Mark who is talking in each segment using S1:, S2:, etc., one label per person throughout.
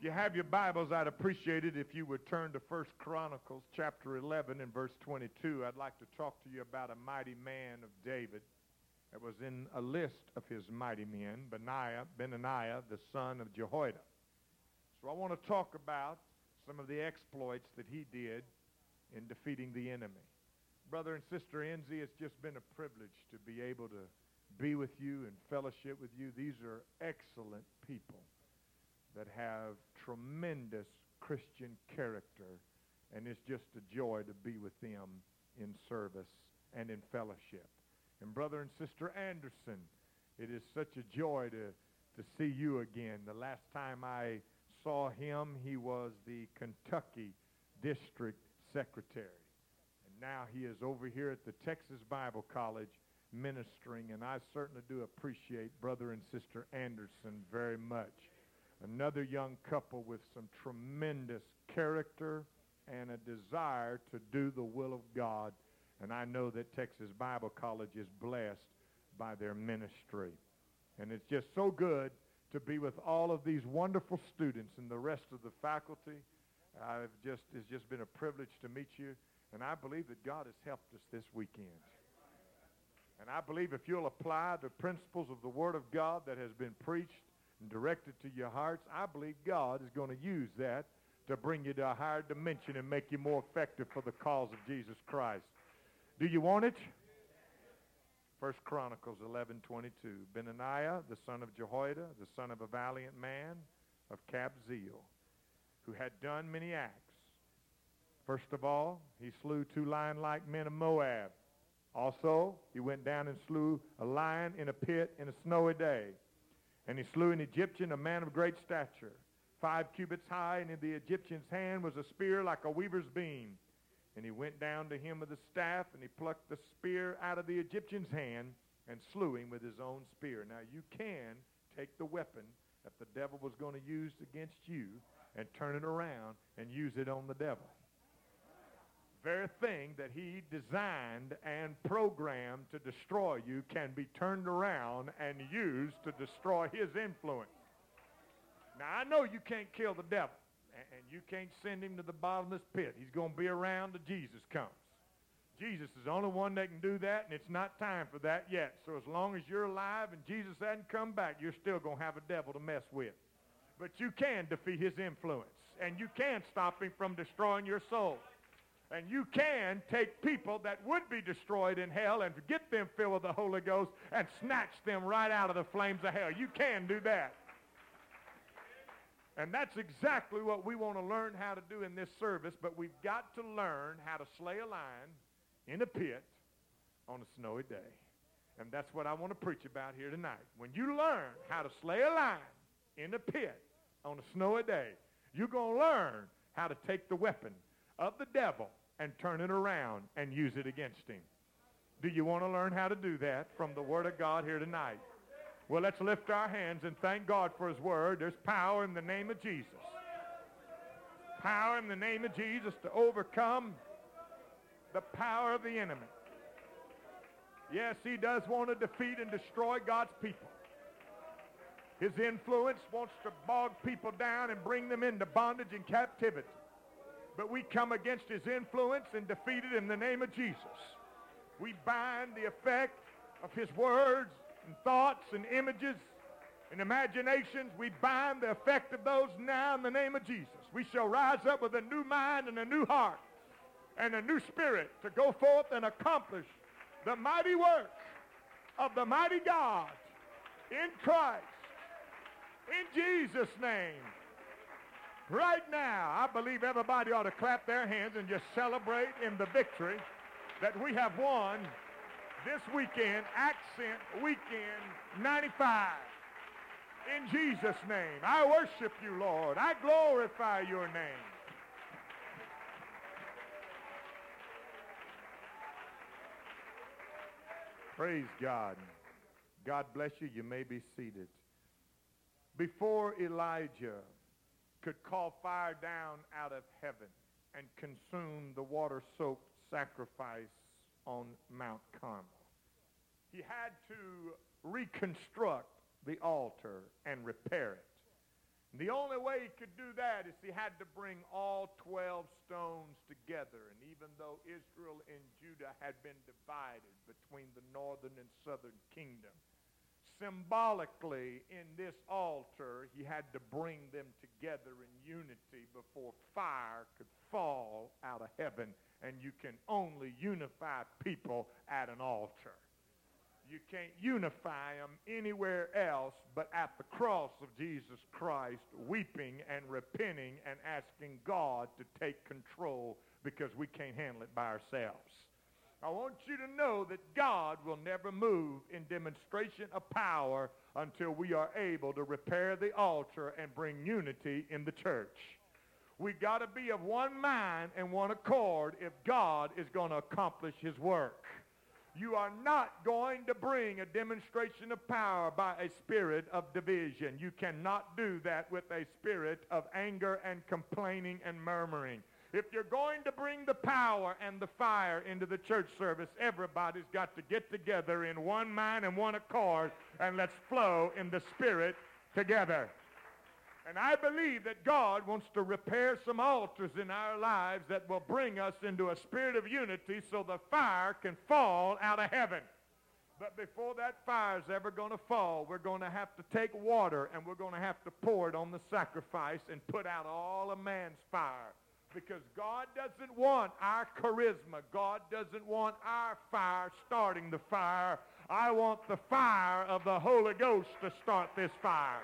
S1: If you have your Bibles, I'd appreciate it if you would turn to 1 Chronicles chapter 11 and verse 22. I'd like to talk to you about a mighty man of David that was in a list of his mighty men, Benaiah, Benaniah, the son of Jehoiada. So I want to talk about some of the exploits that he did in defeating the enemy. Brother and Sister Enzi, it's just been a privilege to be able to be with you and fellowship with you. These are excellent people that have tremendous Christian character, and it's just a joy to be with them in service and in fellowship. And Brother and Sister Anderson, it is such a joy to, to see you again. The last time I saw him, he was the Kentucky District Secretary. And now he is over here at the Texas Bible College ministering, and I certainly do appreciate Brother and Sister Anderson very much another young couple with some tremendous character and a desire to do the will of God. And I know that Texas Bible College is blessed by their ministry. And it's just so good to be with all of these wonderful students and the rest of the faculty. I've just, it's just been a privilege to meet you. And I believe that God has helped us this weekend. And I believe if you'll apply the principles of the Word of God that has been preached and direct it to your hearts, I believe God is going to use that to bring you to a higher dimension and make you more effective for the cause of Jesus Christ. Do you want it? First Chronicles 11:22. Benaniah, the son of Jehoiada, the son of a valiant man of Kabzeel, who had done many acts. First of all, he slew two lion-like men of Moab. Also, he went down and slew a lion in a pit in a snowy day. And he slew an Egyptian, a man of great stature, five cubits high, and in the Egyptian's hand was a spear like a weaver's beam. And he went down to him with a staff, and he plucked the spear out of the Egyptian's hand and slew him with his own spear. Now you can take the weapon that the devil was going to use against you and turn it around and use it on the devil very thing that he designed and programmed to destroy you can be turned around and used to destroy his influence. Now, I know you can't kill the devil, and you can't send him to the bottomless pit. He's going to be around till Jesus comes. Jesus is the only one that can do that, and it's not time for that yet. So as long as you're alive and Jesus hasn't come back, you're still going to have a devil to mess with. But you can defeat his influence, and you can stop him from destroying your soul. And you can take people that would be destroyed in hell and get them filled with the Holy Ghost and snatch them right out of the flames of hell. You can do that. And that's exactly what we want to learn how to do in this service, but we've got to learn how to slay a lion in a pit on a snowy day. And that's what I want to preach about here tonight. When you learn how to slay a lion in a pit on a snowy day, you're going to learn how to take the weapon of the devil and turn it around and use it against him. Do you want to learn how to do that from the Word of God here tonight? Well, let's lift our hands and thank God for his Word. There's power in the name of Jesus. Power in the name of Jesus to overcome the power of the enemy. Yes, he does want to defeat and destroy God's people. His influence wants to bog people down and bring them into bondage and captivity. But we come against his influence and defeat it in the name of Jesus. We bind the effect of his words and thoughts and images and imaginations. We bind the effect of those now in the name of Jesus. We shall rise up with a new mind and a new heart and a new spirit to go forth and accomplish the mighty work of the mighty God in Christ. In Jesus' name. Right now, I believe everybody ought to clap their hands and just celebrate in the victory that we have won this weekend, Accent Weekend 95. In Jesus' name, I worship you, Lord. I glorify your name. Praise God. God bless you. You may be seated. Before Elijah could call fire down out of heaven and consume the water-soaked sacrifice on Mount Carmel. He had to reconstruct the altar and repair it. The only way he could do that is he had to bring all 12 stones together. And even though Israel and Judah had been divided between the northern and southern kingdom, symbolically in this altar, he had to bring them together in unity before fire could fall out of heaven. And you can only unify people at an altar. You can't unify them anywhere else but at the cross of Jesus Christ, weeping and repenting and asking God to take control because we can't handle it by ourselves. I want you to know that God will never move in demonstration of power until we are able to repair the altar and bring unity in the church. We got to be of one mind and one accord if God is going to accomplish his work. You are not going to bring a demonstration of power by a spirit of division. You cannot do that with a spirit of anger and complaining and murmuring. If you're going to bring the power and the fire into the church service, everybody's got to get together in one mind and one accord, and let's flow in the spirit together. And I believe that God wants to repair some altars in our lives that will bring us into a spirit of unity so the fire can fall out of heaven. But before that fire is ever going to fall, we're going to have to take water and we're going to have to pour it on the sacrifice and put out all of man's fire. Because God doesn't want our charisma. God doesn't want our fire starting the fire. I want the fire of the Holy Ghost to start this fire.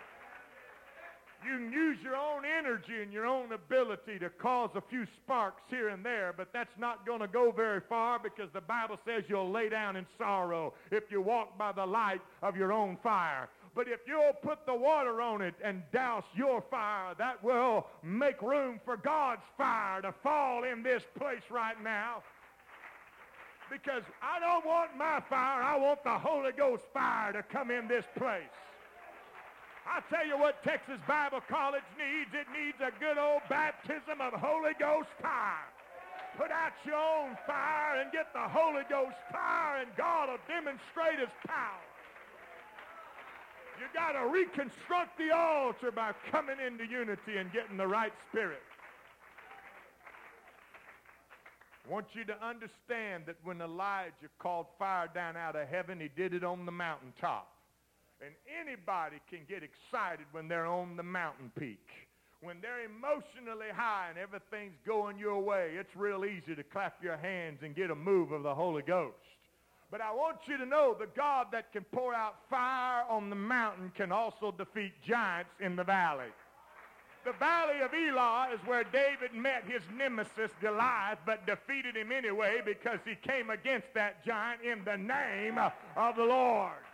S1: You can use your own energy and your own ability to cause a few sparks here and there, but that's not going to go very far because the Bible says you'll lay down in sorrow if you walk by the light of your own fire. But if you'll put the water on it and douse your fire, that will make room for God's fire to fall in this place right now. Because I don't want my fire, I want the Holy Ghost fire to come in this place. I tell you what Texas Bible College needs. It needs a good old baptism of Holy Ghost fire. Put out your own fire and get the Holy Ghost fire and God will demonstrate his power. You got to reconstruct the altar by coming into unity and getting the right spirit. I want you to understand that when Elijah called fire down out of heaven, he did it on the mountaintop. And anybody can get excited when they're on the mountain peak. When they're emotionally high and everything's going your way, it's real easy to clap your hands and get a move of the Holy Ghost. But I want you to know the God that can pour out fire on the mountain can also defeat giants in the valley. The valley of Elah is where David met his nemesis Goliath, but defeated him anyway because he came against that giant in the name of the Lord.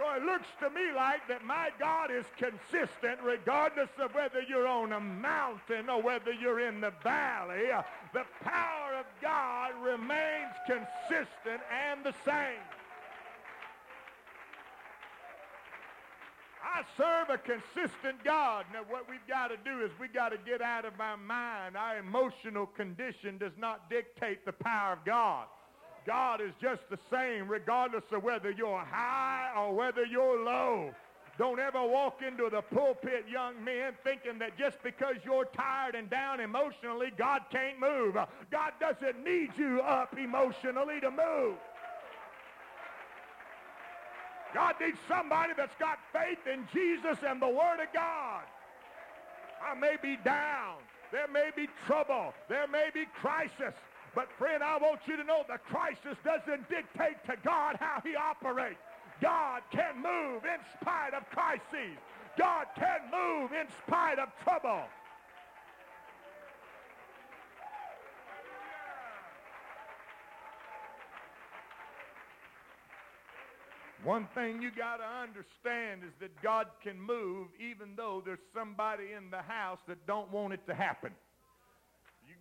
S1: So it looks to me like that my God is consistent regardless of whether you're on a mountain or whether you're in the valley. Uh, the power of God remains consistent and the same. I serve a consistent God. Now, what we've got to do is we've got to get out of our mind. Our emotional condition does not dictate the power of God. God is just the same regardless of whether you're high or whether you're low. Don't ever walk into the pulpit, young men, thinking that just because you're tired and down emotionally, God can't move. God doesn't need you up emotionally to move. God needs somebody that's got faith in Jesus and the Word of God. I may be down. There may be trouble. There may be crisis. But friend, I want you to know the crisis doesn't dictate to God how he operates. God can move in spite of crises. God can move in spite of trouble. One thing you got to understand is that God can move even though there's somebody in the house that don't want it to happen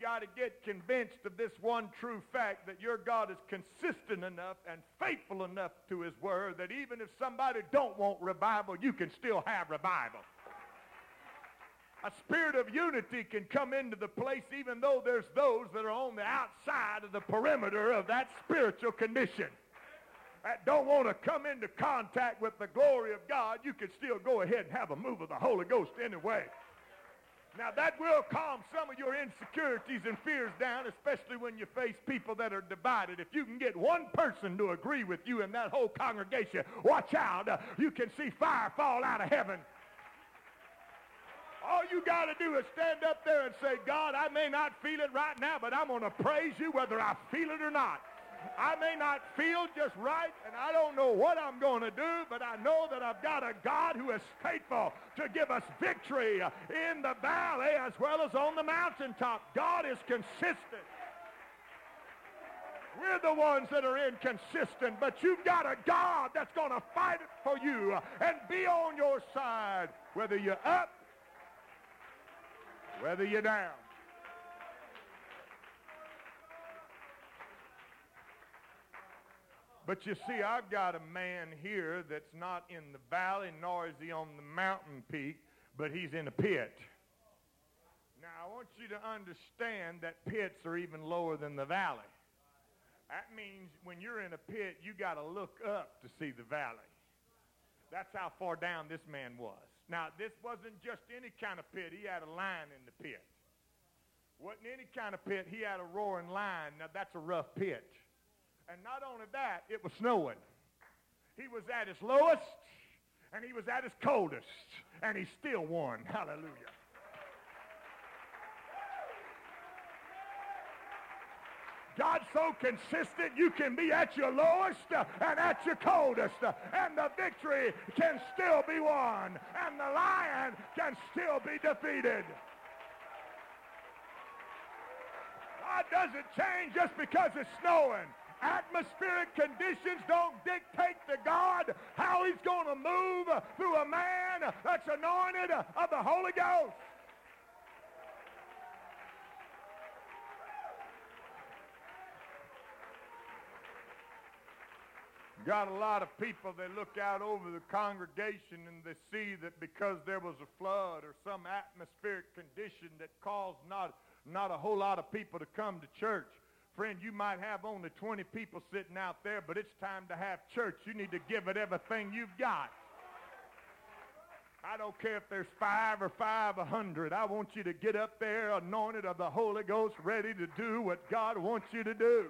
S1: got to get convinced of this one true fact that your God is consistent enough and faithful enough to his word that even if somebody don't want revival, you can still have revival. A spirit of unity can come into the place even though there's those that are on the outside of the perimeter of that spiritual condition. that don't want to come into contact with the glory of God, you can still go ahead and have a move of the Holy Ghost anyway. Now that will calm some of your insecurities and fears down, especially when you face people that are divided. If you can get one person to agree with you in that whole congregation, watch out. You can see fire fall out of heaven. All you got to do is stand up there and say, God, I may not feel it right now, but I'm going to praise you whether I feel it or not. I may not feel just right, and I don't know what I'm going to do, but I know that I've got a God who is faithful to give us victory in the valley as well as on the mountaintop. God is consistent. We're the ones that are inconsistent, but you've got a God that's going to fight it for you and be on your side, whether you're up, whether you're down. But you see, I've got a man here that's not in the valley, nor is he on the mountain peak, but he's in a pit. Now, I want you to understand that pits are even lower than the valley. That means when you're in a pit, you got to look up to see the valley. That's how far down this man was. Now, this wasn't just any kind of pit. He had a line in the pit. Wasn't any kind of pit. He had a roaring line. Now, that's a rough pit. And not only that, it was snowing. He was at his lowest and he was at his coldest and he still won. Hallelujah. God's so consistent, you can be at your lowest and at your coldest, and the victory can still be won, and the lion can still be defeated. God doesn't change just because it's snowing. Atmospheric conditions don't dictate to God how he's going to move through a man that's anointed of the Holy Ghost. Got a lot of people, they look out over the congregation and they see that because there was a flood or some atmospheric condition that caused not, not a whole lot of people to come to church, Friend, you might have only 20 people sitting out there, but it's time to have church. You need to give it everything you've got. I don't care if there's five or five a hundred. I want you to get up there anointed of the Holy Ghost, ready to do what God wants you to do.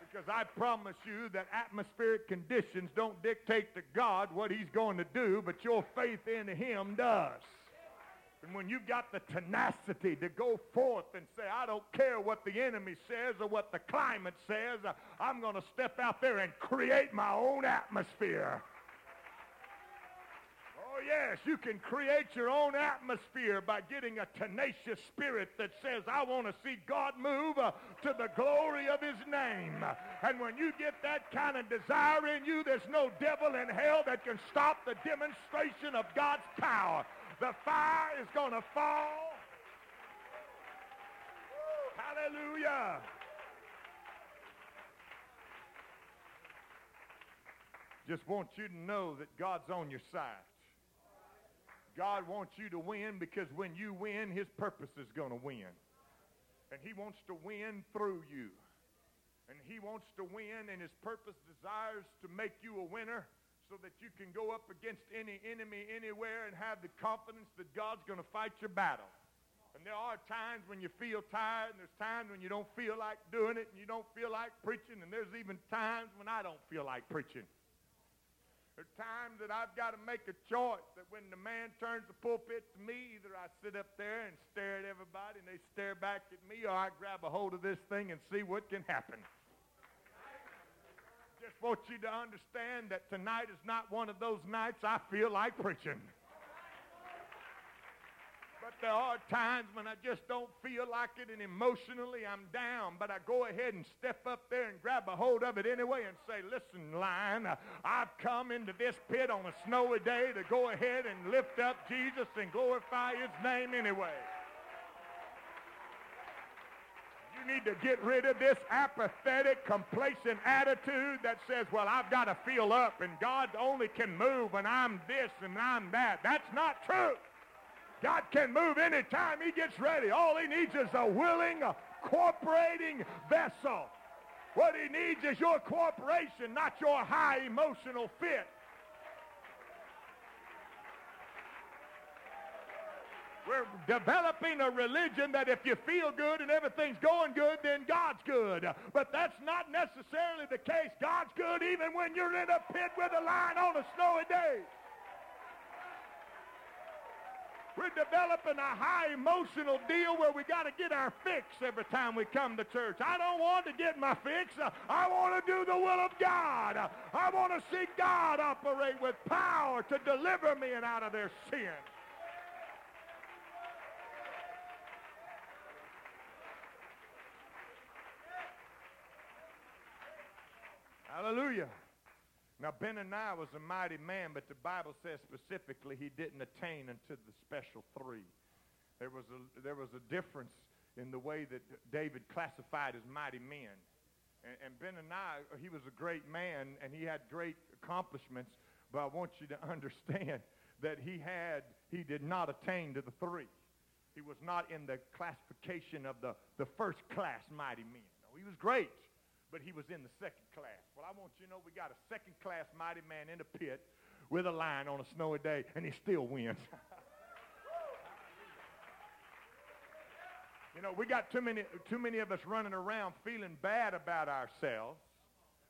S1: Because I promise you that atmospheric conditions don't dictate to God what he's going to do, but your faith in him does. And when you've got the tenacity to go forth and say, I don't care what the enemy says or what the climate says, I'm going to step out there and create my own atmosphere. Oh, yes, you can create your own atmosphere by getting a tenacious spirit that says, I want to see God move uh, to the glory of his name. And when you get that kind of desire in you, there's no devil in hell that can stop the demonstration of God's power. The fire is going to fall. Hallelujah. Just want you to know that God's on your side. God wants you to win because when you win, his purpose is going to win. And he wants to win through you. And he wants to win, and his purpose desires to make you a winner so that you can go up against any enemy anywhere and have the confidence that God's going to fight your battle. And there are times when you feel tired, and there's times when you don't feel like doing it, and you don't feel like preaching, and there's even times when I don't feel like preaching. There are times that I've got to make a choice that when the man turns the pulpit to me, either I sit up there and stare at everybody and they stare back at me, or I grab a hold of this thing and see what can happen just want you to understand that tonight is not one of those nights I feel like preaching. But there are times when I just don't feel like it and emotionally I'm down. But I go ahead and step up there and grab a hold of it anyway and say, listen, lion, I've come into this pit on a snowy day to go ahead and lift up Jesus and glorify his name anyway need to get rid of this apathetic, complacent attitude that says, well, I've got to feel up and God only can move when I'm this and I'm that. That's not true. God can move anytime he gets ready. All he needs is a willing, cooperating vessel. What he needs is your cooperation, not your high emotional fit. We're developing a religion that if you feel good and everything's going good, then God's good. But that's not necessarily the case. God's good even when you're in a pit with a lion on a snowy day. We're developing a high emotional deal where we got to get our fix every time we come to church. I don't want to get my fix. I want to do the will of God. I want to see God operate with power to deliver me and out of their sin. Hallelujah. Now, Benaiah was a mighty man, but the Bible says specifically he didn't attain unto the special three. There was a, there was a difference in the way that David classified as mighty men. And, Ben and Benaiah, he was a great man, and he had great accomplishments, but I want you to understand that he had, he did not attain to the three. He was not in the classification of the, the first class mighty men. No, he was great but he was in the second class. Well, I want you to know we got a second class mighty man in the pit with a lion on a snowy day, and he still wins. you know, we got too many, too many of us running around feeling bad about ourselves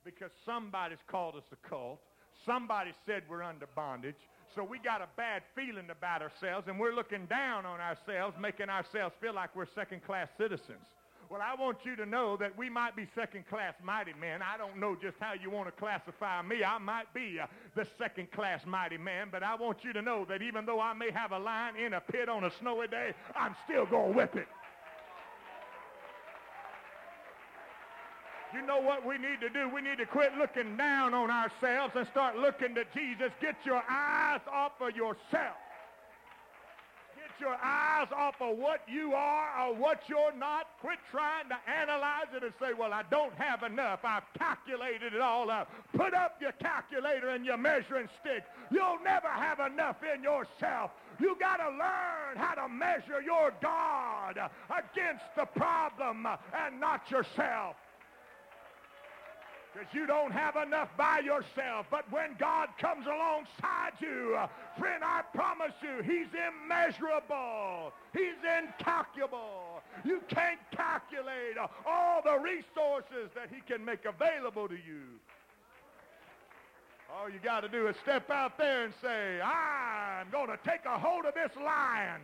S1: because somebody's called us a cult. Somebody said we're under bondage. So we got a bad feeling about ourselves, and we're looking down on ourselves, making ourselves feel like we're second-class citizens. Well, I want you to know that we might be second-class mighty men. I don't know just how you want to classify me. I might be uh, the second-class mighty man, but I want you to know that even though I may have a lion in a pit on a snowy day, I'm still going to whip it. You know what we need to do? We need to quit looking down on ourselves and start looking to Jesus. Get your eyes off of yourself your eyes off of what you are or what you're not. Quit trying to analyze it and say, well, I don't have enough. I've calculated it all up. Put up your calculator and your measuring stick. You'll never have enough in yourself. You got to learn how to measure your God against the problem and not yourself because you don't have enough by yourself. But when God comes alongside you, friend, I promise you, he's immeasurable. He's incalculable. You can't calculate all the resources that he can make available to you. All you got to do is step out there and say, I'm going to take a hold of this lion.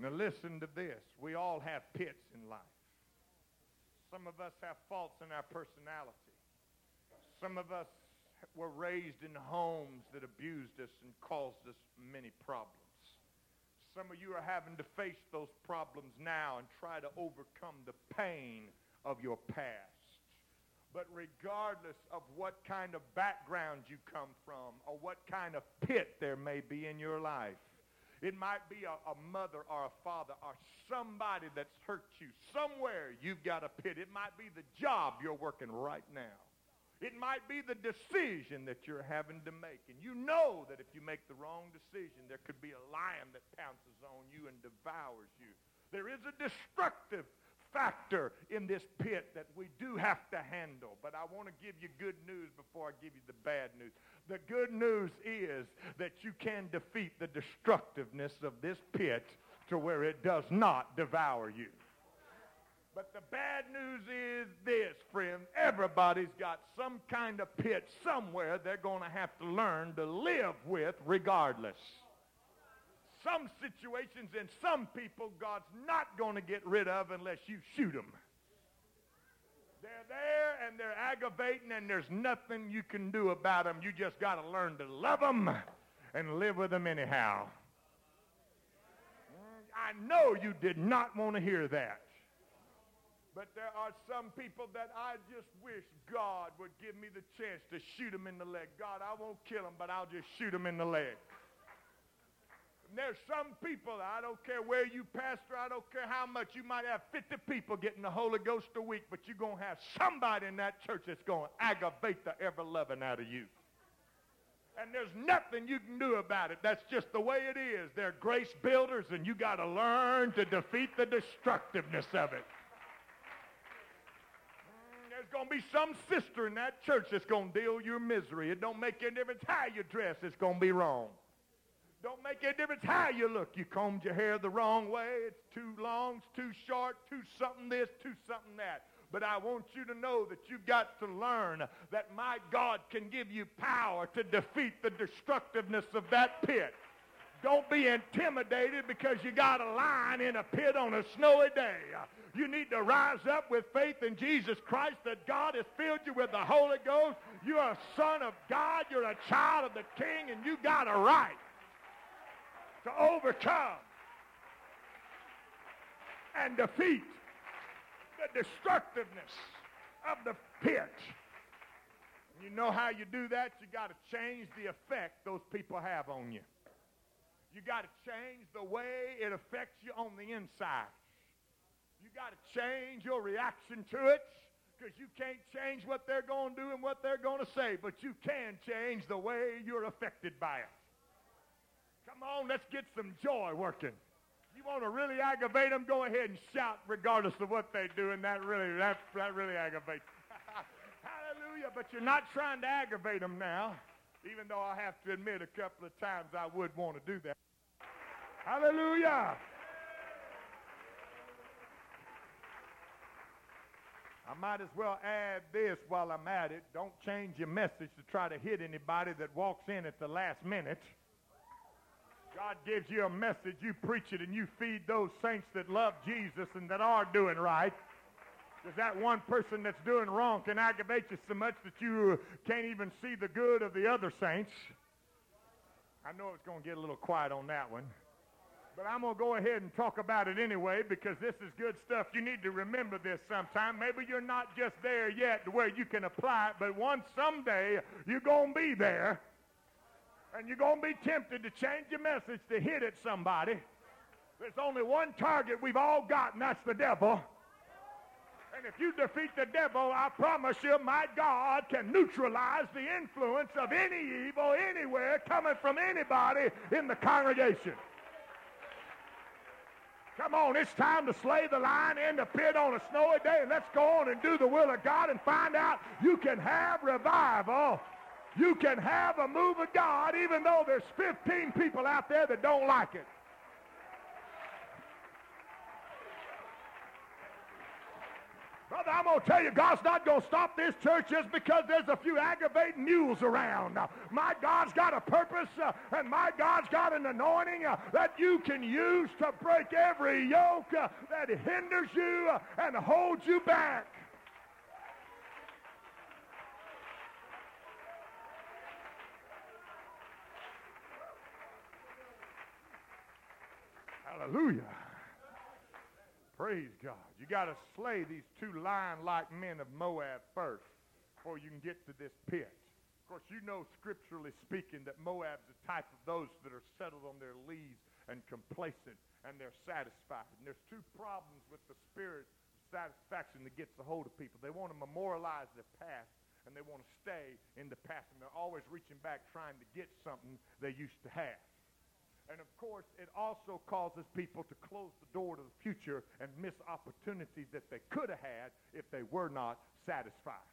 S1: Now listen to this. We all have pits in life. Some of us have faults in our personality. Some of us were raised in homes that abused us and caused us many problems. Some of you are having to face those problems now and try to overcome the pain of your past. But regardless of what kind of background you come from or what kind of pit there may be in your life, it might be a, a, mother or a father or somebody that's hurt you. Somewhere you've got a pit. It might be the job you're working right now. It might be the decision that you're having to make. And you know that if you make the wrong decision, there could be a lion that pounces on you and devours you. There is a destructive factor in this pit that we do have to handle. But I want to give you good news before I give you the bad news. The good news is that you can defeat the destructiveness of this pit to where it does not devour you. But the bad news is this, friend. Everybody's got some kind of pit somewhere they're going to have to learn to live with regardless. Some situations and some people God's not going to get rid of unless you shoot them. They're there and they're aggravating and there's nothing you can do about them. You just got to learn to love them and live with them anyhow. Mm, I know you did not want to hear that. But there are some people that I just wish God would give me the chance to shoot them in the leg. God, I won't kill them, but I'll just shoot them in the leg. There's some people, I don't care where you pastor, I don't care how much, you might have 50 people getting the Holy Ghost a week, but you're going to have somebody in that church that's going to aggravate the ever-loving out of you. And there's nothing you can do about it. That's just the way it is. They're grace builders, and you got to learn to defeat the destructiveness of it. Mm, There's going to be some sister in that church that's going to deal your misery. It don't make any difference how you dress. It's going to be wrong. Don't make any difference how you look. You combed your hair the wrong way. It's too long, it's too short, too something this, too something that. But I want you to know that you've got to learn that my God can give you power to defeat the destructiveness of that pit. Don't be intimidated because you got a lion in a pit on a snowy day. You need to rise up with faith in Jesus Christ that God has filled you with the Holy Ghost. You're a son of God. You're a child of the King, and you got a right to overcome and defeat the destructiveness of the pit. You know how you do that? You got to change the effect those people have on you. You got to change the way it affects you on the inside. You got to change your reaction to it because you can't change what they're going to do and what they're going to say, but you can change the way you're affected by it. Come on, let's get some joy working. You want to really aggravate them, go ahead and shout regardless of what they do, and that really, that, that really aggravates. Hallelujah, but you're not trying to aggravate them now, even though I have to admit a couple of times I would want to do that. Hallelujah. I might as well add this while I'm at it. Don't change your message to try to hit anybody that walks in at the last minute. God gives you a message, you preach it, and you feed those saints that love Jesus and that are doing right. Because that one person that's doing wrong can aggravate you so much that you can't even see the good of the other saints. I know it's going to get a little quiet on that one. But I'm going to go ahead and talk about it anyway because this is good stuff. You need to remember this sometime. Maybe you're not just there yet to where you can apply it, but one someday you're going to be there. And you're going to be tempted to change your message to hit at somebody. There's only one target we've all got, and that's the devil. And if you defeat the devil, I promise you, my God can neutralize the influence of any evil anywhere coming from anybody in the congregation. Come on, it's time to slay the lion in the pit on a snowy day, and let's go on and do the will of God and find out you can have revival. You can have a move of God even though there's 15 people out there that don't like it. Brother, I'm going to tell you, God's not going to stop this church just because there's a few aggravating mules around. My God's got a purpose, uh, and my God's got an anointing uh, that you can use to break every yoke uh, that hinders you uh, and holds you back. Hallelujah. Praise God. You got to slay these two lion-like men of Moab first before you can get to this pit. Of course, you know scripturally speaking that Moab's the type of those that are settled on their lees and complacent and they're satisfied. And there's two problems with the spirit of satisfaction that gets a hold of people. They want to memorialize their past and they want to stay in the past and they're always reaching back trying to get something they used to have. And of course, it also causes people to close the door to the future and miss opportunities that they could have had if they were not satisfied.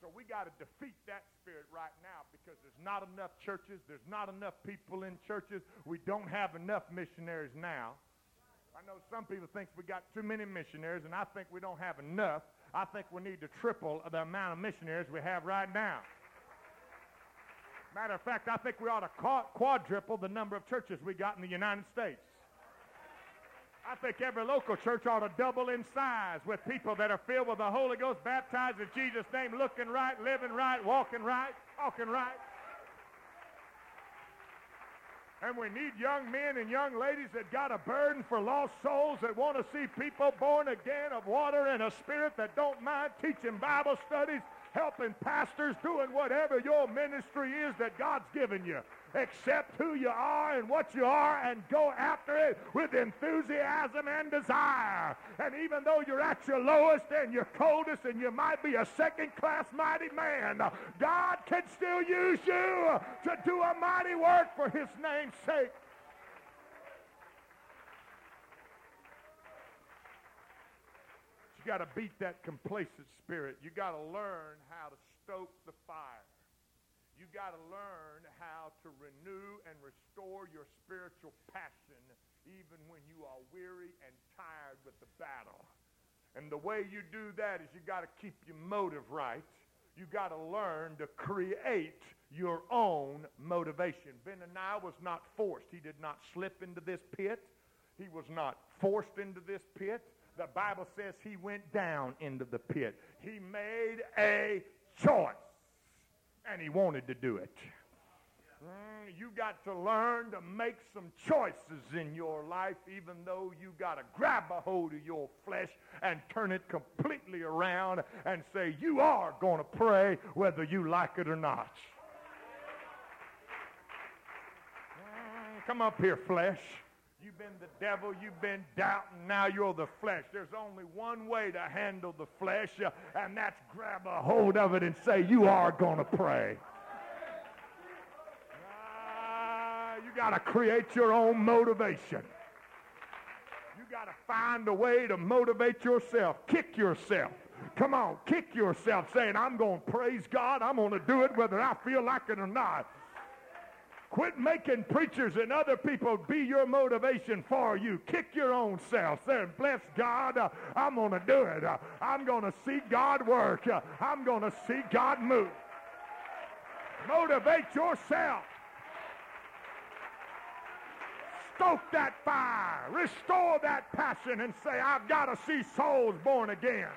S1: So we got to defeat that spirit right now because there's not enough churches. There's not enough people in churches. We don't have enough missionaries now. I know some people think we got too many missionaries, and I think we don't have enough. I think we need to triple the amount of missionaries we have right now. Matter of fact, I think we ought to quadruple the number of churches we got in the United States. I think every local church ought to double in size with people that are filled with the Holy Ghost, baptized in Jesus' name, looking right, living right, walking right, talking right. And we need young men and young ladies that got a burden for lost souls that want to see people born again of water and a spirit that don't mind teaching Bible studies helping pastors, doing whatever your ministry is that God's given you. Accept who you are and what you are and go after it with enthusiasm and desire. And even though you're at your lowest and your coldest and you might be a second-class mighty man, God can still use you to do a mighty work for his name's sake. Got to beat that complacent spirit. You got to learn how to stoke the fire. You got to learn how to renew and restore your spiritual passion even when you are weary and tired with the battle. And the way you do that is you got to keep your motive right. You got to learn to create your own motivation. Benaniah was not forced. He did not slip into this pit. He was not forced into this pit the Bible says he went down into the pit. He made a choice, and he wanted to do it. Mm, you got to learn to make some choices in your life, even though you got to grab a hold of your flesh and turn it completely around and say, You are going to pray whether you like it or not. Mm, come up here, flesh. You've been the devil. You've been doubting. Now you're the flesh. There's only one way to handle the flesh, uh, and that's grab a hold of it and say, you are going to pray. Uh, you got to create your own motivation. You got to find a way to motivate yourself. Kick yourself. Come on, kick yourself saying, I'm going to praise God. I'm going to do it whether I feel like it or not. Quit making preachers and other people be your motivation for you. Kick your own self. Say, bless God, uh, I'm going to do it. Uh, I'm going to see God work. Uh, I'm going to see God move. Motivate yourself. Stoke that fire. Restore that passion and say, I've got to see souls born again.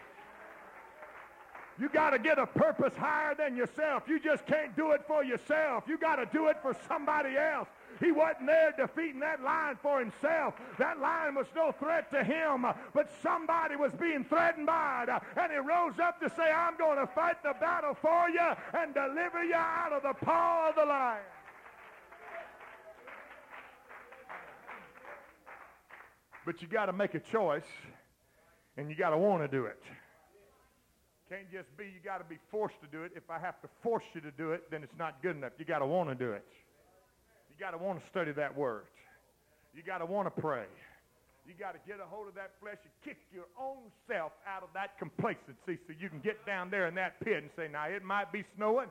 S1: You got to get a purpose higher than yourself. You just can't do it for yourself. You got to do it for somebody else. He wasn't there defeating that lion for himself. That lion was no threat to him, but somebody was being threatened by it. And he rose up to say, I'm going to fight the battle for you and deliver you out of the paw of the lion. But you got to make a choice, and you got to want to do it. Can't just be you got to be forced to do it. If I have to force you to do it, then it's not good enough. You got to want to do it. You got to want to study that word. You got to want to pray. You got to get a hold of that flesh and kick your own self out of that complacency so you can get down there in that pit and say, now it might be snowing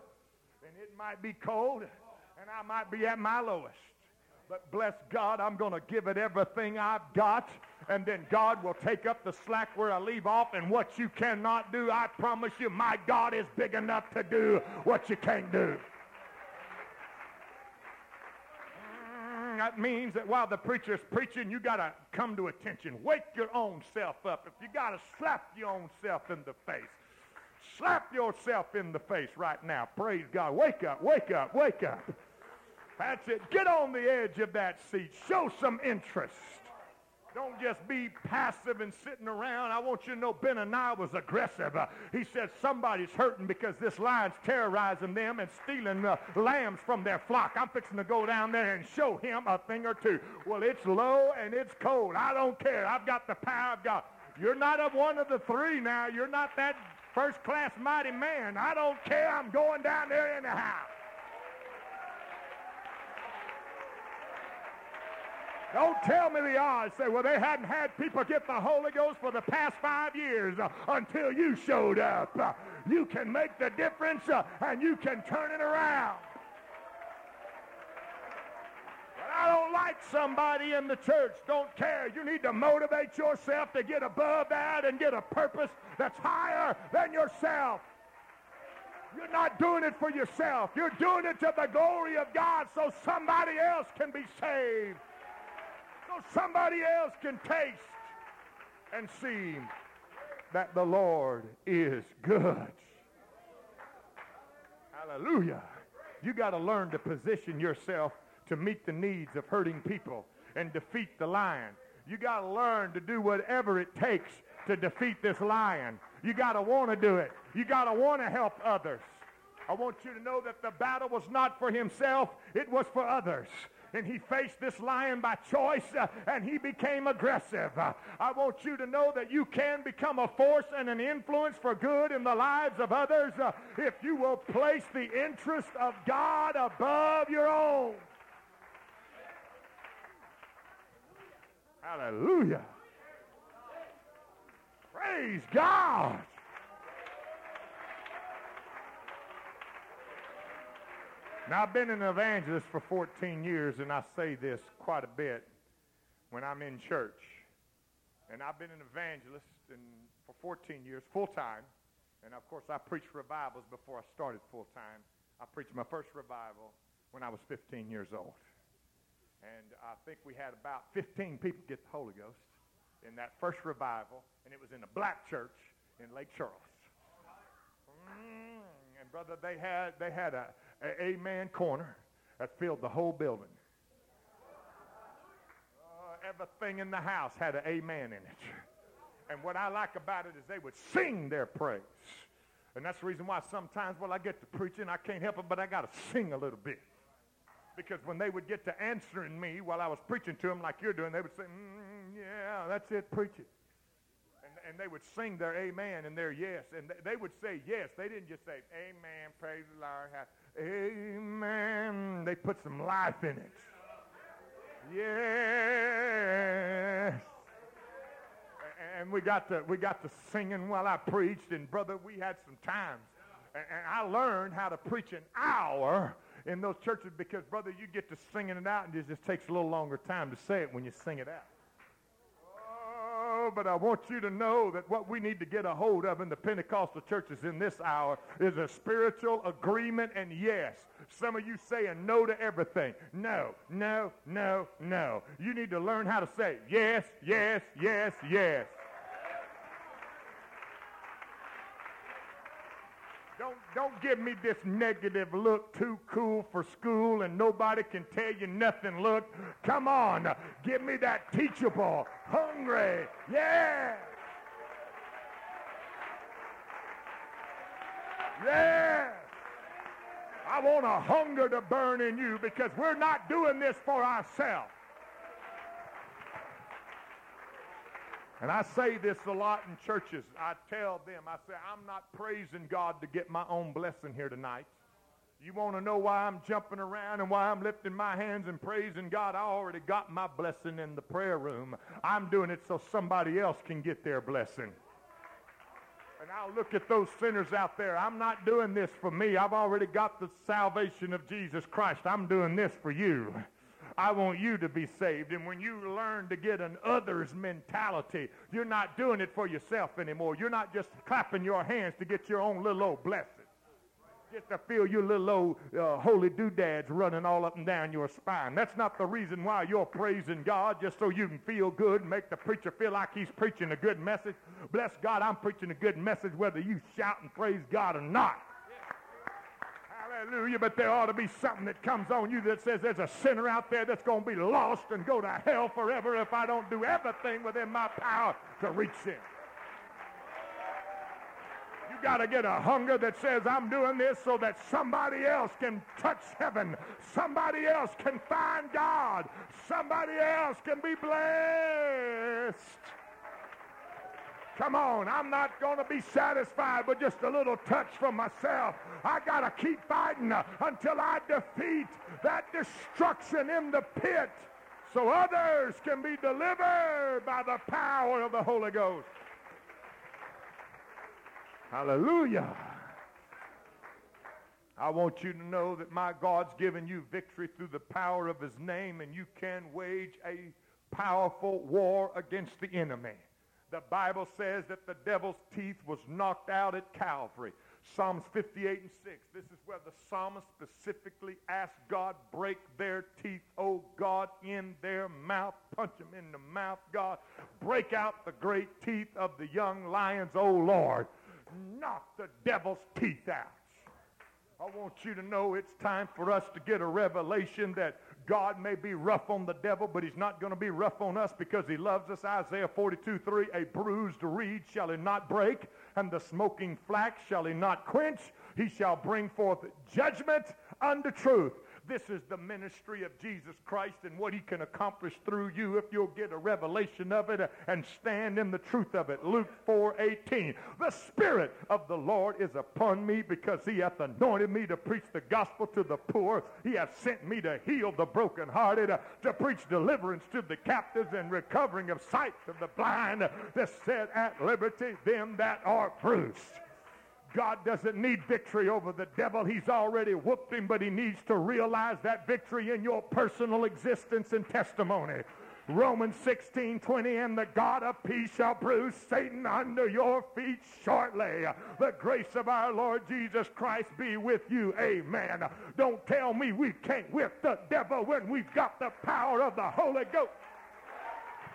S1: and it might be cold and I might be at my lowest. But bless God, I'm going to give it everything I've got. And then God will take up the slack where I leave off. And what you cannot do, I promise you, my God is big enough to do what you can't do. Mm, that means that while the preacher's preaching, you got to come to attention. Wake your own self up. If you got to slap your own self in the face, slap yourself in the face right now. Praise God. Wake up, wake up, wake up. That's it. Get on the edge of that seat. Show some interest. Don't just be passive and sitting around. I want you to know Benaniah was aggressive. Uh, he said, somebody's hurting because this lion's terrorizing them and stealing uh, lambs from their flock. I'm fixing to go down there and show him a thing or two. Well, it's low and it's cold. I don't care. I've got the power of God. You're not of one of the three now. You're not that first-class mighty man. I don't care. I'm going down there anyhow. Don't tell me the odds. Say, well, they hadn't had people get the Holy Ghost for the past five years uh, until you showed up. Uh, you can make the difference uh, and you can turn it around. But I don't like somebody in the church. Don't care. You need to motivate yourself to get above that and get a purpose that's higher than yourself. You're not doing it for yourself. You're doing it to the glory of God so somebody else can be saved so somebody else can taste and see that the Lord is good. Hallelujah. You got to learn to position yourself to meet the needs of hurting people and defeat the lion. You got to learn to do whatever it takes to defeat this lion. You got to want to do it. You got to want to help others. I want you to know that the battle was not for himself, it was for others and he faced this lion by choice uh, and he became aggressive. Uh, I want you to know that you can become a force and an influence for good in the lives of others uh, if you will place the interest of God above your own. Hallelujah. Praise God. Now, I've been an evangelist for 14 years, and I say this quite a bit when I'm in church. And I've been an evangelist in, for 14 years, full time. And of course, I preached revivals before I started full time. I preached my first revival when I was 15 years old. And I think we had about 15 people get the Holy Ghost in that first revival, and it was in a black church in Lake Charles. Mm, and brother, they had they had a, amen corner that filled the whole building. Uh, everything in the house had an amen in it. And what I like about it is they would sing their praise. And that's the reason why sometimes, well, I get to preaching, I can't help it, but I got to sing a little bit. Because when they would get to answering me while I was preaching to them like you're doing, they would say, mm, yeah, that's it, preach it and they would sing their amen and their yes. And they would say yes. They didn't just say, amen, praise the Lord. Amen. They put some life in it. Yes. And we got to we got to singing while I preached, and brother, we had some times. And I learned how to preach an hour in those churches because, brother, you get to singing it out, and it just takes a little longer time to say it when you sing it out but I want you to know that what we need to get a hold of in the Pentecostal churches in this hour is a spiritual agreement and yes. Some of you saying no to everything. No, no, no, no. You need to learn how to say yes, yes, yes, yes. Don't, don't give me this negative look, too cool for school and nobody can tell you nothing look. Come on, give me that teachable, hungry, yeah. Yeah. I want a hunger to burn in you because we're not doing this for ourselves. And I say this a lot in churches. I tell them, I say, I'm not praising God to get my own blessing here tonight. You want to know why I'm jumping around and why I'm lifting my hands and praising God? I already got my blessing in the prayer room. I'm doing it so somebody else can get their blessing. And I'll look at those sinners out there. I'm not doing this for me. I've already got the salvation of Jesus Christ. I'm doing this for you. I want you to be saved. And when you learn to get an others mentality, you're not doing it for yourself anymore. You're not just clapping your hands to get your own little old blessing. Just to feel your little old uh, holy doodads running all up and down your spine. That's not the reason why you're praising God, just so you can feel good and make the preacher feel like he's preaching a good message. Bless God, I'm preaching a good message whether you shout and praise God or not. Hallelujah. But there ought to be something that comes on you that says there's a sinner out there that's going to be lost and go to hell forever if I don't do everything within my power to reach them. You got to get a hunger that says, I'm doing this so that somebody else can touch heaven. Somebody else can find God. Somebody else can be blessed. Come on, I'm not going to be satisfied with just a little touch from myself. I got to keep fighting uh, until I defeat that destruction in the pit so others can be delivered by the power of the Holy Ghost. Hallelujah. I want you to know that my God's given you victory through the power of his name, and you can wage a powerful war against the enemy. The Bible says that the devil's teeth was knocked out at Calvary. Psalms 58 and 6. This is where the psalmist specifically asked God, break their teeth, oh God, in their mouth. Punch them in the mouth, God. Break out the great teeth of the young lions, oh Lord. Knock the devil's teeth out. I want you to know it's time for us to get a revelation that God may be rough on the devil, but he's not going to be rough on us because he loves us. Isaiah 42, 3, a bruised reed shall he not break, and the smoking flax shall he not quench. He shall bring forth judgment unto truth. This is the ministry of Jesus Christ and what he can accomplish through you if you'll get a revelation of it and stand in the truth of it. Luke 4:18. The Spirit of the Lord is upon me because he hath anointed me to preach the gospel to the poor. He hath sent me to heal the brokenhearted, to preach deliverance to the captives and recovering of sight to the blind, to set at liberty them that are bruised. God doesn't need victory over the devil. He's already whooped him, but he needs to realize that victory in your personal existence and testimony. Romans 16, 20, and the God of peace shall bruise Satan under your feet shortly. The grace of our Lord Jesus Christ be with you. Amen. Don't tell me we can't whip the devil when we've got the power of the Holy Ghost.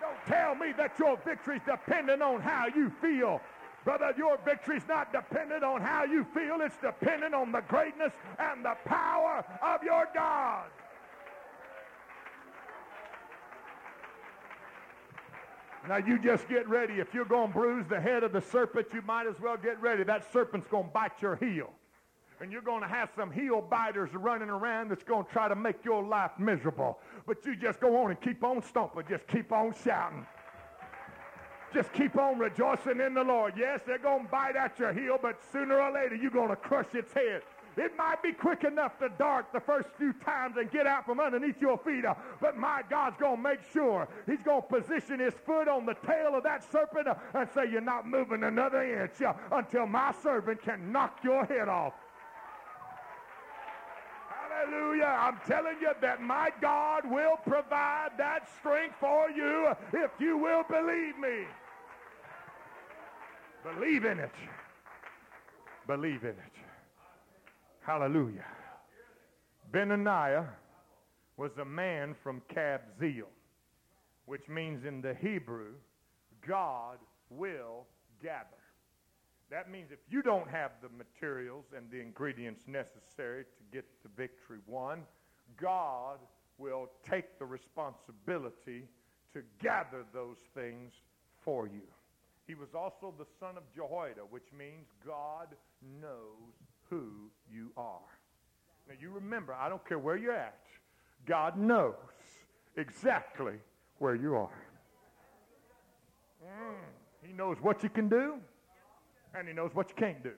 S1: Don't tell me that your victory's dependent on how you feel. Brother, your victory's not dependent on how you feel. It's dependent on the greatness and the power of your God. Now you just get ready. If you're going to bruise the head of the serpent, you might as well get ready. That serpent's going to bite your heel. And you're going to have some heel biters running around that's going to try to make your life miserable. But you just go on and keep on stomping. Just keep on shouting. Just keep on rejoicing in the Lord. Yes, they're going to bite at your heel, but sooner or later you're going to crush its head. It might be quick enough to dart the first few times and get out from underneath your feet, uh, but my God's going to make sure He's going to position His foot on the tail of that serpent uh, and say, You're not moving another inch uh, until my servant can knock your head off. Hallelujah. I'm telling you that my God will provide that strength for you if you will believe me. Believe in it. Believe in it. Hallelujah. Benaniah was a man from Kabzeel, which means in the Hebrew, God will gather. That means if you don't have the materials and the ingredients necessary to get the victory won, God will take the responsibility to gather those things for you. He was also the son of Jehoiada, which means God knows who you are. Now you remember, I don't care where you're at, God knows exactly where you are. Mm, he knows what you can do, and he knows what you can't do.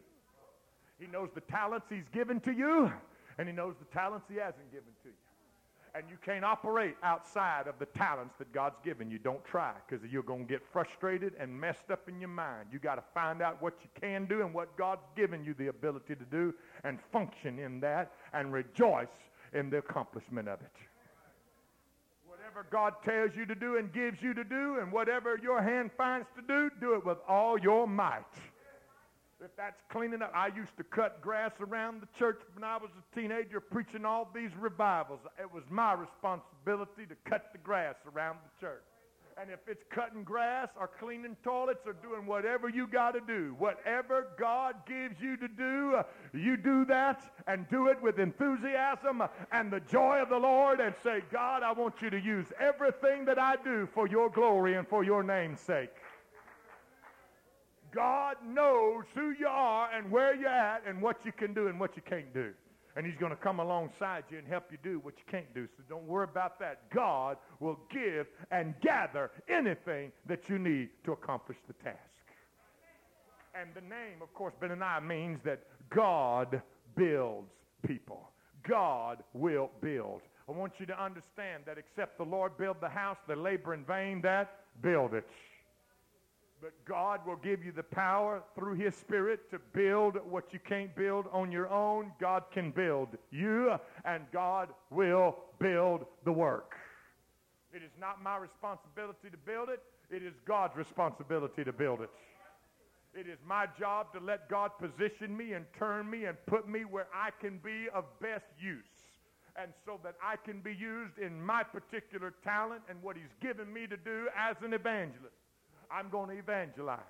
S1: He knows the talents he's given to you, and he knows the talents he hasn't given to you and you can't operate outside of the talents that God's given you. Don't try because you're going to get frustrated and messed up in your mind. You got to find out what you can do and what God's given you the ability to do and function in that and rejoice in the accomplishment of it. Whatever God tells you to do and gives you to do and whatever your hand finds to do, do it with all your might. If that's cleaning up, I used to cut grass around the church when I was a teenager preaching all these revivals. It was my responsibility to cut the grass around the church. And if it's cutting grass or cleaning toilets or doing whatever you got to do, whatever God gives you to do, uh, you do that and do it with enthusiasm and the joy of the Lord and say, God, I want you to use everything that I do for your glory and for your name's sake. God knows who you are and where you're at and what you can do and what you can't do. And he's going to come alongside you and help you do what you can't do. So don't worry about that. God will give and gather anything that you need to accomplish the task. And the name, of course, Benaniah means that God builds people. God will build. I want you to understand that except the Lord build the house, they labor in vain that build it. But God will give you the power through his spirit to build what you can't build on your own. God can build you, and God will build the work. It is not my responsibility to build it. It is God's responsibility to build it. It is my job to let God position me and turn me and put me where I can be of best use. And so that I can be used in my particular talent and what he's given me to do as an evangelist. I'm going to evangelize.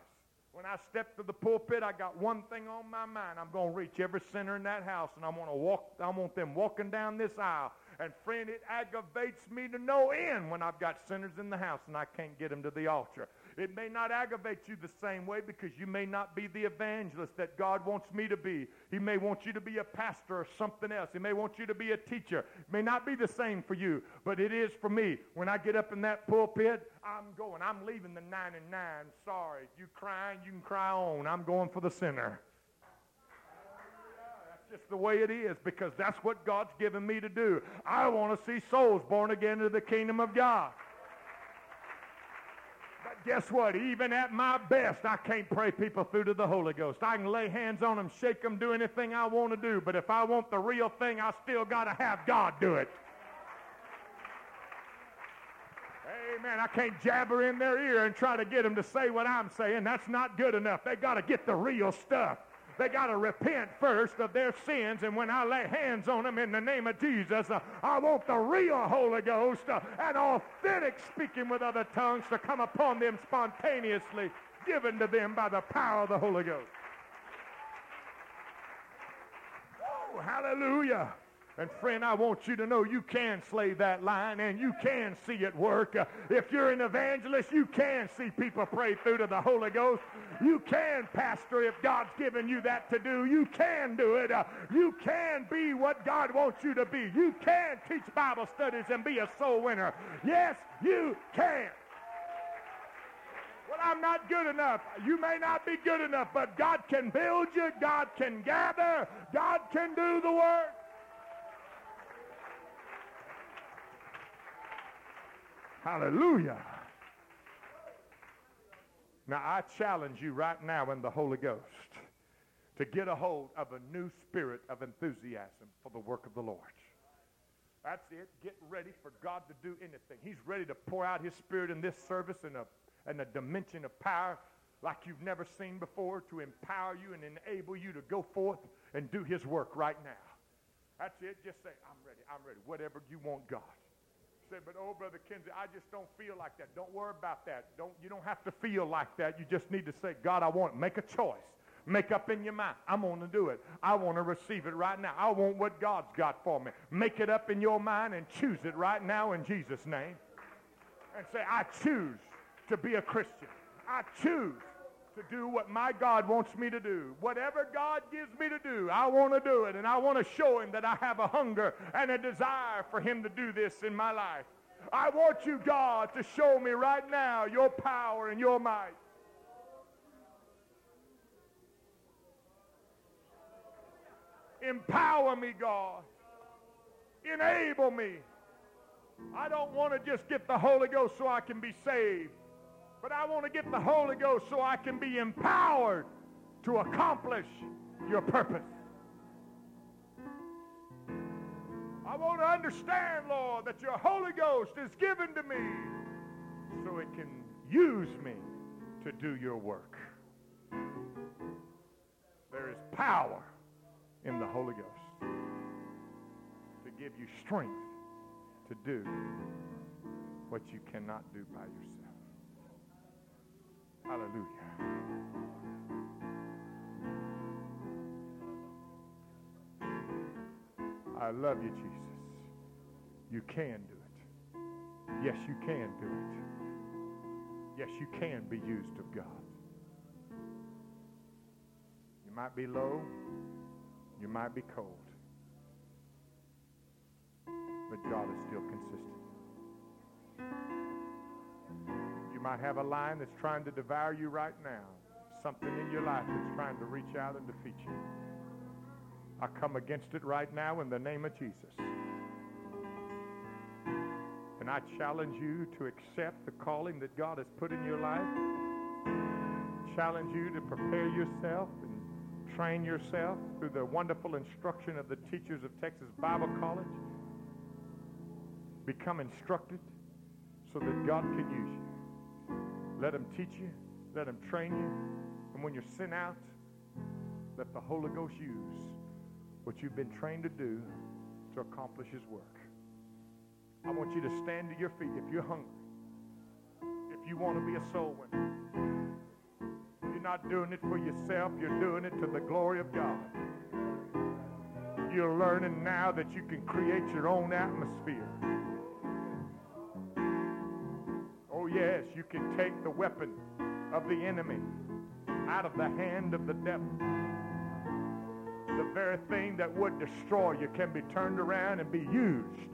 S1: When I step to the pulpit, I got one thing on my mind. I'm going to reach every sinner in that house, and I want to walk. I want them walking down this aisle. And friend, it aggravates me to no end when I've got sinners in the house and I can't get them to the altar. It may not aggravate you the same way because you may not be the evangelist that God wants me to be. He may want you to be a pastor or something else. He may want you to be a teacher. It may not be the same for you, but it is for me. When I get up in that pulpit, I'm going. I'm leaving the 99. Sorry. You crying, you can cry on. I'm going for the sinner That's just the way it is because that's what God's given me to do. I want to see souls born again into the kingdom of God guess what? Even at my best, I can't pray people through to the Holy Ghost. I can lay hands on them, shake them, do anything I want to do. But if I want the real thing, I still got to have God do it. Amen. I can't jabber in their ear and try to get them to say what I'm saying. That's not good enough. They got to get the real stuff. They got to repent first of their sins. And when I lay hands on them in the name of Jesus, uh, I want the real Holy Ghost uh, and authentic speaking with other tongues to come upon them spontaneously, given to them by the power of the Holy Ghost. Oh, hallelujah. And friend, I want you to know you can slay that line and you can see it work. If you're an evangelist, you can see people pray through to the Holy Ghost. You can pastor if God's given you that to do. You can do it. You can be what God wants you to be. You can teach Bible studies and be a soul winner. Yes, you can. Well, I'm not good enough. You may not be good enough, but God can build you. God can gather. God can do the work. Hallelujah. Now, I challenge you right now in the Holy Ghost to get a hold of a new spirit of enthusiasm for the work of the Lord. That's it. Get ready for God to do anything. He's ready to pour out his spirit in this service in a, in a dimension of power like you've never seen before to empower you and enable you to go forth and do his work right now. That's it. Just say, I'm ready. I'm ready. Whatever you want, God say, but oh, Brother Kinsey, I just don't feel like that. Don't worry about that. Don't, you don't have to feel like that. You just need to say, God, I want it. Make a choice. Make up in your mind. I'm going to do it. I want to receive it right now. I want what God's got for me. Make it up in your mind and choose it right now in Jesus' name. And say, I choose to be a Christian. I choose to do what my God wants me to do. Whatever God gives me to do, I want to do it. And I want to show him that I have a hunger and a desire for him to do this in my life. I want you, God, to show me right now your power and your might. Empower me, God. Enable me. I don't want to just get the Holy Ghost so I can be saved. But I want to get the Holy Ghost so I can be empowered to accomplish your purpose. I want to understand, Lord, that your Holy Ghost is given to me so it can use me to do your work. There is power in the Holy Ghost to give you strength to do what you cannot do by yourself. Hallelujah. I love you, Jesus. You can do it. Yes, you can do it. Yes, you can be used of God. You might be low. You might be cold. But God is still consistent might have a lion that's trying to devour you right now. Something in your life that's trying to reach out and defeat you. I come against it right now in the name of Jesus. And I challenge you to accept the calling that God has put in your life. Challenge you to prepare yourself and train yourself through the wonderful instruction of the teachers of Texas Bible College. Become instructed so that God can use you. Let him teach you. Let him train you. And when you're sent out, let the Holy Ghost use what you've been trained to do to accomplish his work. I want you to stand to your feet if you're hungry, if you want to be a soul winner You're not doing it for yourself, you're doing it to the glory of God. You're learning now that you can create your own atmosphere. Yes, you can take the weapon of the enemy out of the hand of the devil. The very thing that would destroy you can be turned around and be used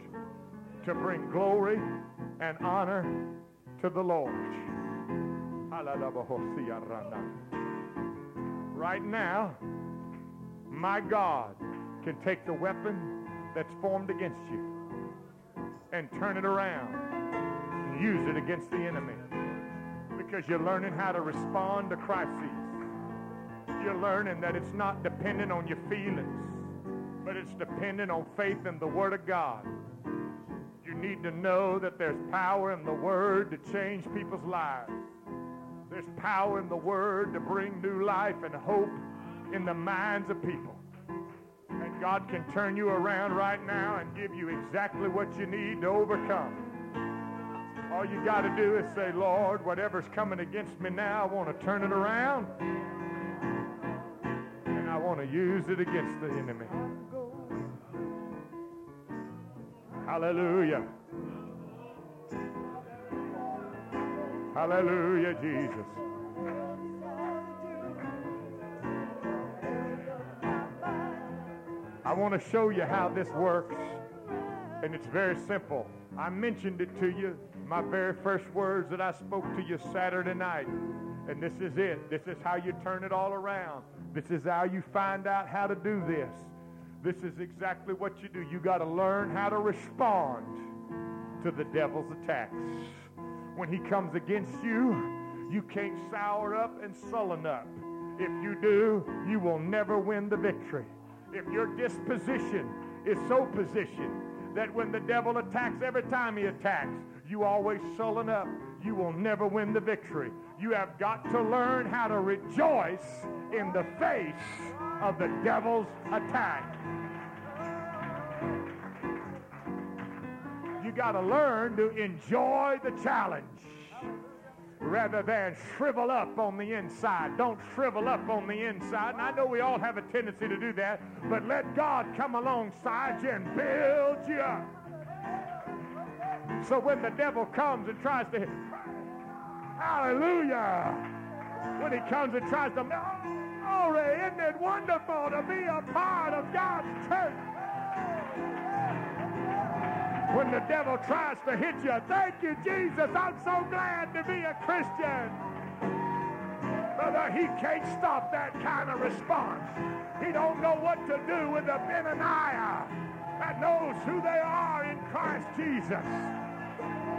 S1: to bring glory and honor to the Lord. Right now, my God can take the weapon that's formed against you and turn it around use it against the enemy because you're learning how to respond to crises. You're learning that it's not dependent on your feelings, but it's dependent on faith in the Word of God. You need to know that there's power in the Word to change people's lives. There's power in the Word to bring new life and hope in the minds of people. And God can turn you around right now and give you exactly what you need to overcome. All you got to do is say, Lord, whatever's coming against me now, I want to turn it around. And I want to use it against the enemy. Hallelujah. Hallelujah, Jesus. I want to show you how this works, and it's very simple. I mentioned it to you, my very first words that I spoke to you Saturday night, and this is it. This is how you turn it all around. This is how you find out how to do this. This is exactly what you do. You got to learn how to respond to the devil's attacks. When he comes against you, you can't sour up and sullen up. If you do, you will never win the victory. If your disposition is so positioned that when the devil attacks, every time he attacks, you always sullen up, you will never win the victory. You have got to learn how to rejoice in the face of the devil's attack. You got to learn to enjoy the challenge rather than shrivel up on the inside. Don't shrivel up on the inside. And I know we all have a tendency to do that, but let God come alongside you and build you up. So when the devil comes and tries to, hallelujah, when he comes and tries to, glory, isn't it wonderful to be a part of God's church? When the devil tries to hit you, thank you, Jesus, I'm so glad to be a Christian. Brother, he can't stop that kind of response. He don't know what to do with a Benaniah that knows who they are in Christ Jesus.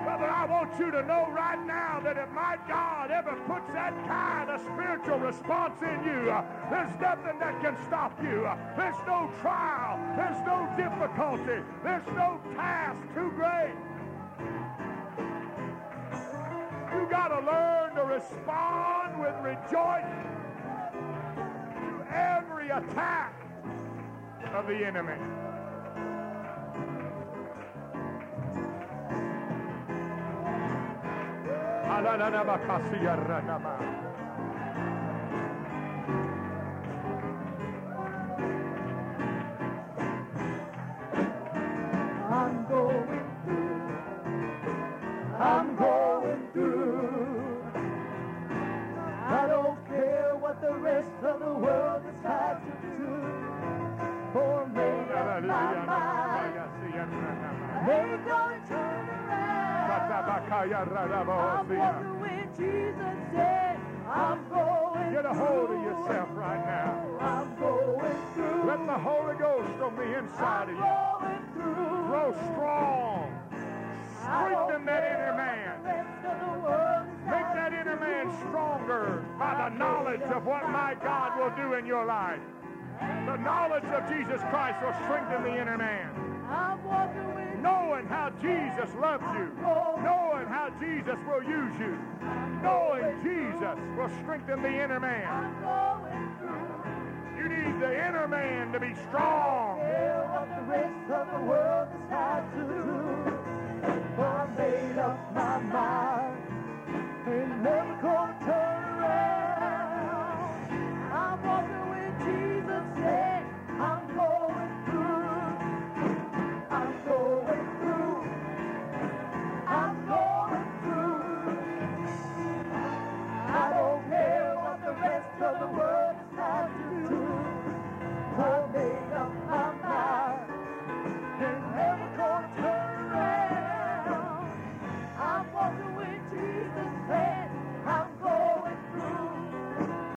S1: Brother, I want you to know right now that if my God ever puts that kind of spiritual response in you, uh, there's nothing that can stop you. Uh, there's no trial. There's no difficulty. There's no task too great. You got to learn to respond with rejoicing to every attack of the enemy. I'm
S2: going through. I'm going through. I don't care what the rest of the world decides to do. For me, my mind. They don't turn I'm walking Jesus, yeah. I'm going
S1: Get a hold of yourself right now.
S2: I'm going through.
S1: Let the Holy Ghost on the inside
S2: I'm
S1: of you
S2: through.
S1: grow strong. Strengthen that inner man. Make that inner man stronger by the knowledge of what my God will do in your life. The knowledge of Jesus Christ will strengthen the inner man. Knowing how Jesus loves you, knowing how Jesus will use you, knowing Jesus will strengthen the inner man. You need the inner man to be strong.
S2: I made up my mind and never gonna turn around. The words that do. I made up my mind never gonna turn around. I'm walking with Jesus' hand